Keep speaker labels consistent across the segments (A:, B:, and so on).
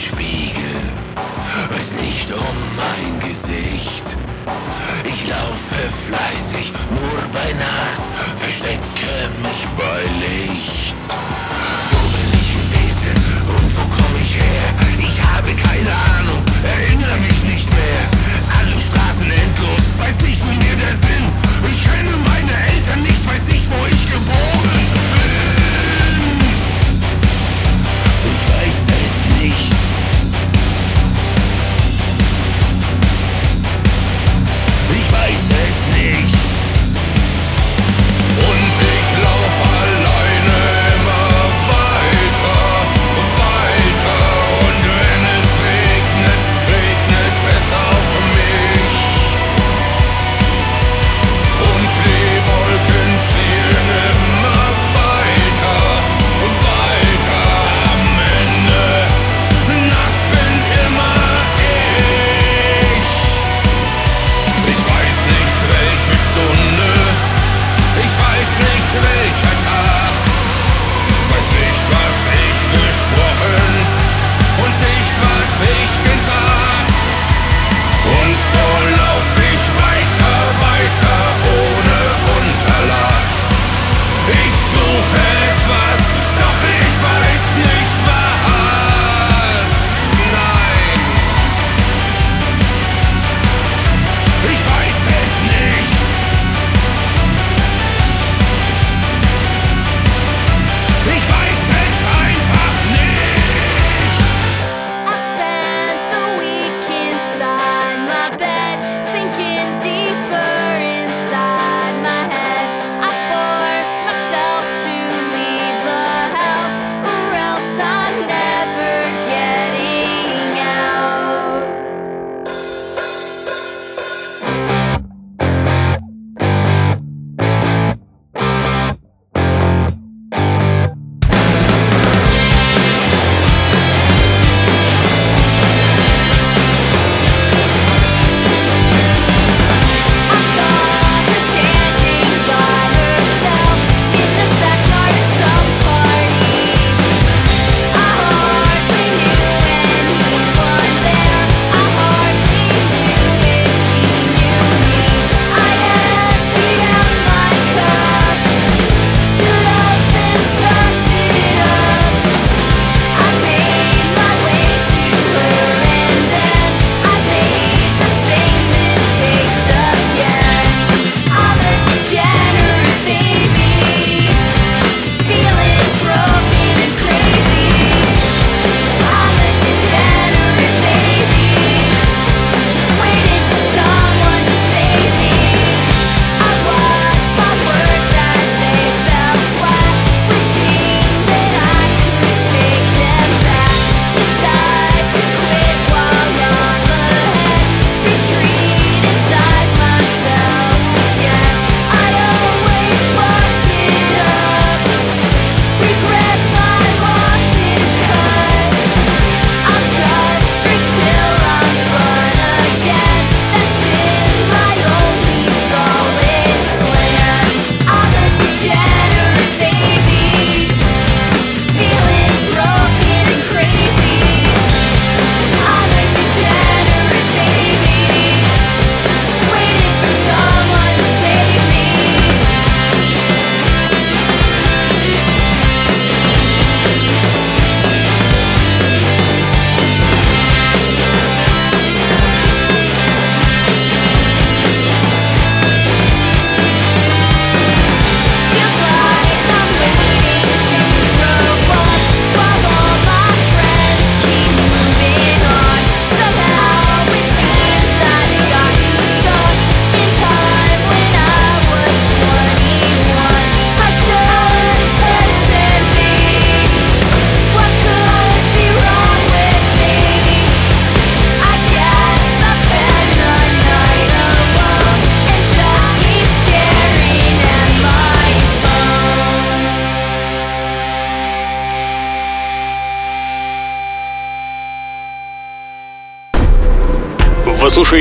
A: Spiegel, weiß nicht
B: um mein Gesicht.
C: Ich laufe fleißig nur bei Nacht, verstecke mich bei
D: Licht. Wo bin ich gewesen und wo komme ich her? Ich habe keine Ahnung, erinnere mich nicht mehr. Alle Straßen endlos, weiß nicht, wo mir der Sinn. Ich kenne meine Eltern nicht, weiß nicht, wo ich geboren bin. Ich weiß es nicht.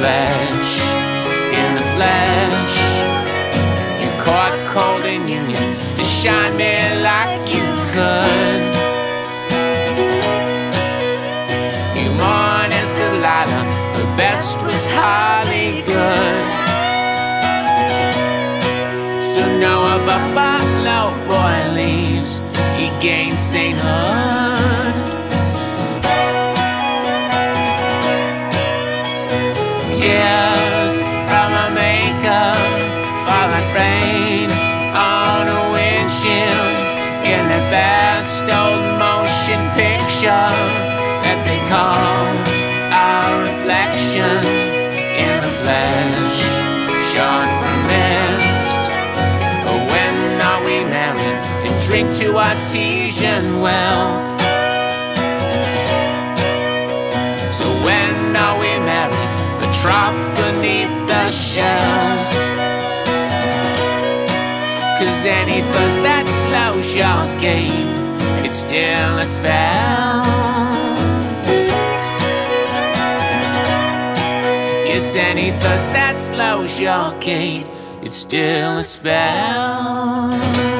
D: flash, in
E: a flash. You caught cold and you to shine me like you could. You mourn as Delilah, the best was hardly good. So now a buffalo boy leaves, he gains sainthood. Artesian wealth? So when are we married? The trough beneath the shelves. Cause any fuss that slows your game is still a spell. Yes, any fuss that slows your gait is still a spell.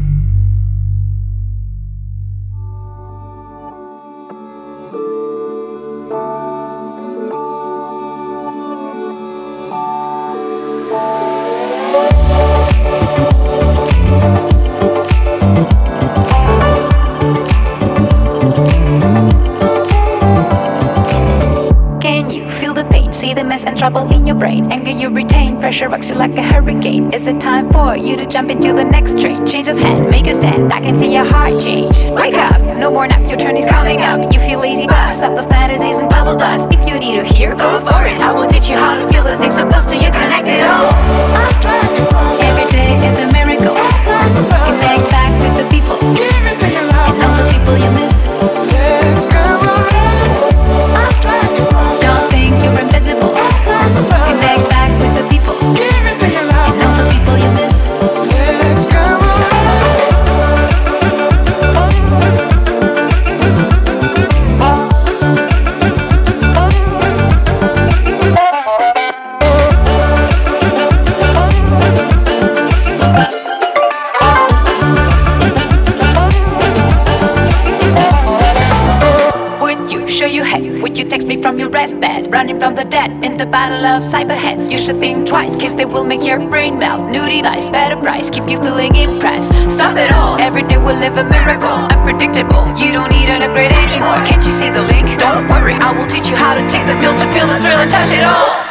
F: Pressure rocks you like a hurricane. Is it time for you to jump into the next train? Change of hand, make a stand. I can see your heart change. Wake up, no more nap, your turn is coming up. You feel lazy, but stop the fantasies and bubble dust. If you need to hear, go for it. I will teach you how to feel the things so close to you, connected all. Every day is a miracle. Battle of cyberheads. You should think twice, cause they will make your brain melt. New device, better price, keep you feeling impressed. Stop it all, every day we'll live a miracle. Unpredictable, you don't need an upgrade anymore. Can't you see the link? Don't worry, I will teach you how to take the pill to feel the thrill and touch it all.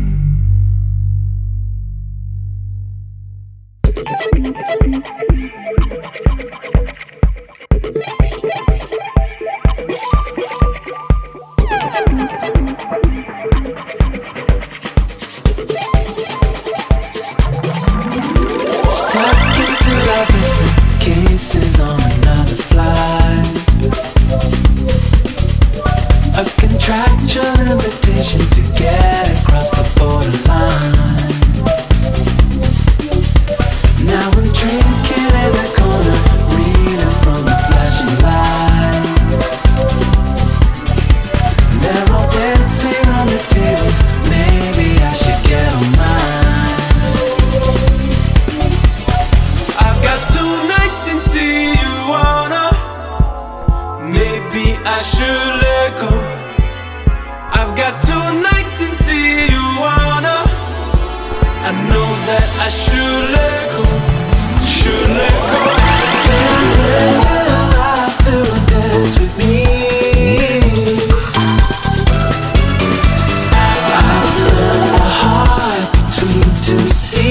G: Between two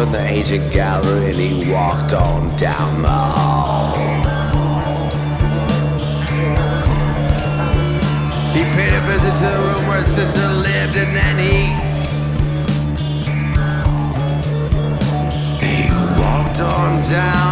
D: from the ancient gallery and he walked on down the hall. He paid a visit to the room where his sister lived and then he. He walked on down.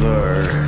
D: mother.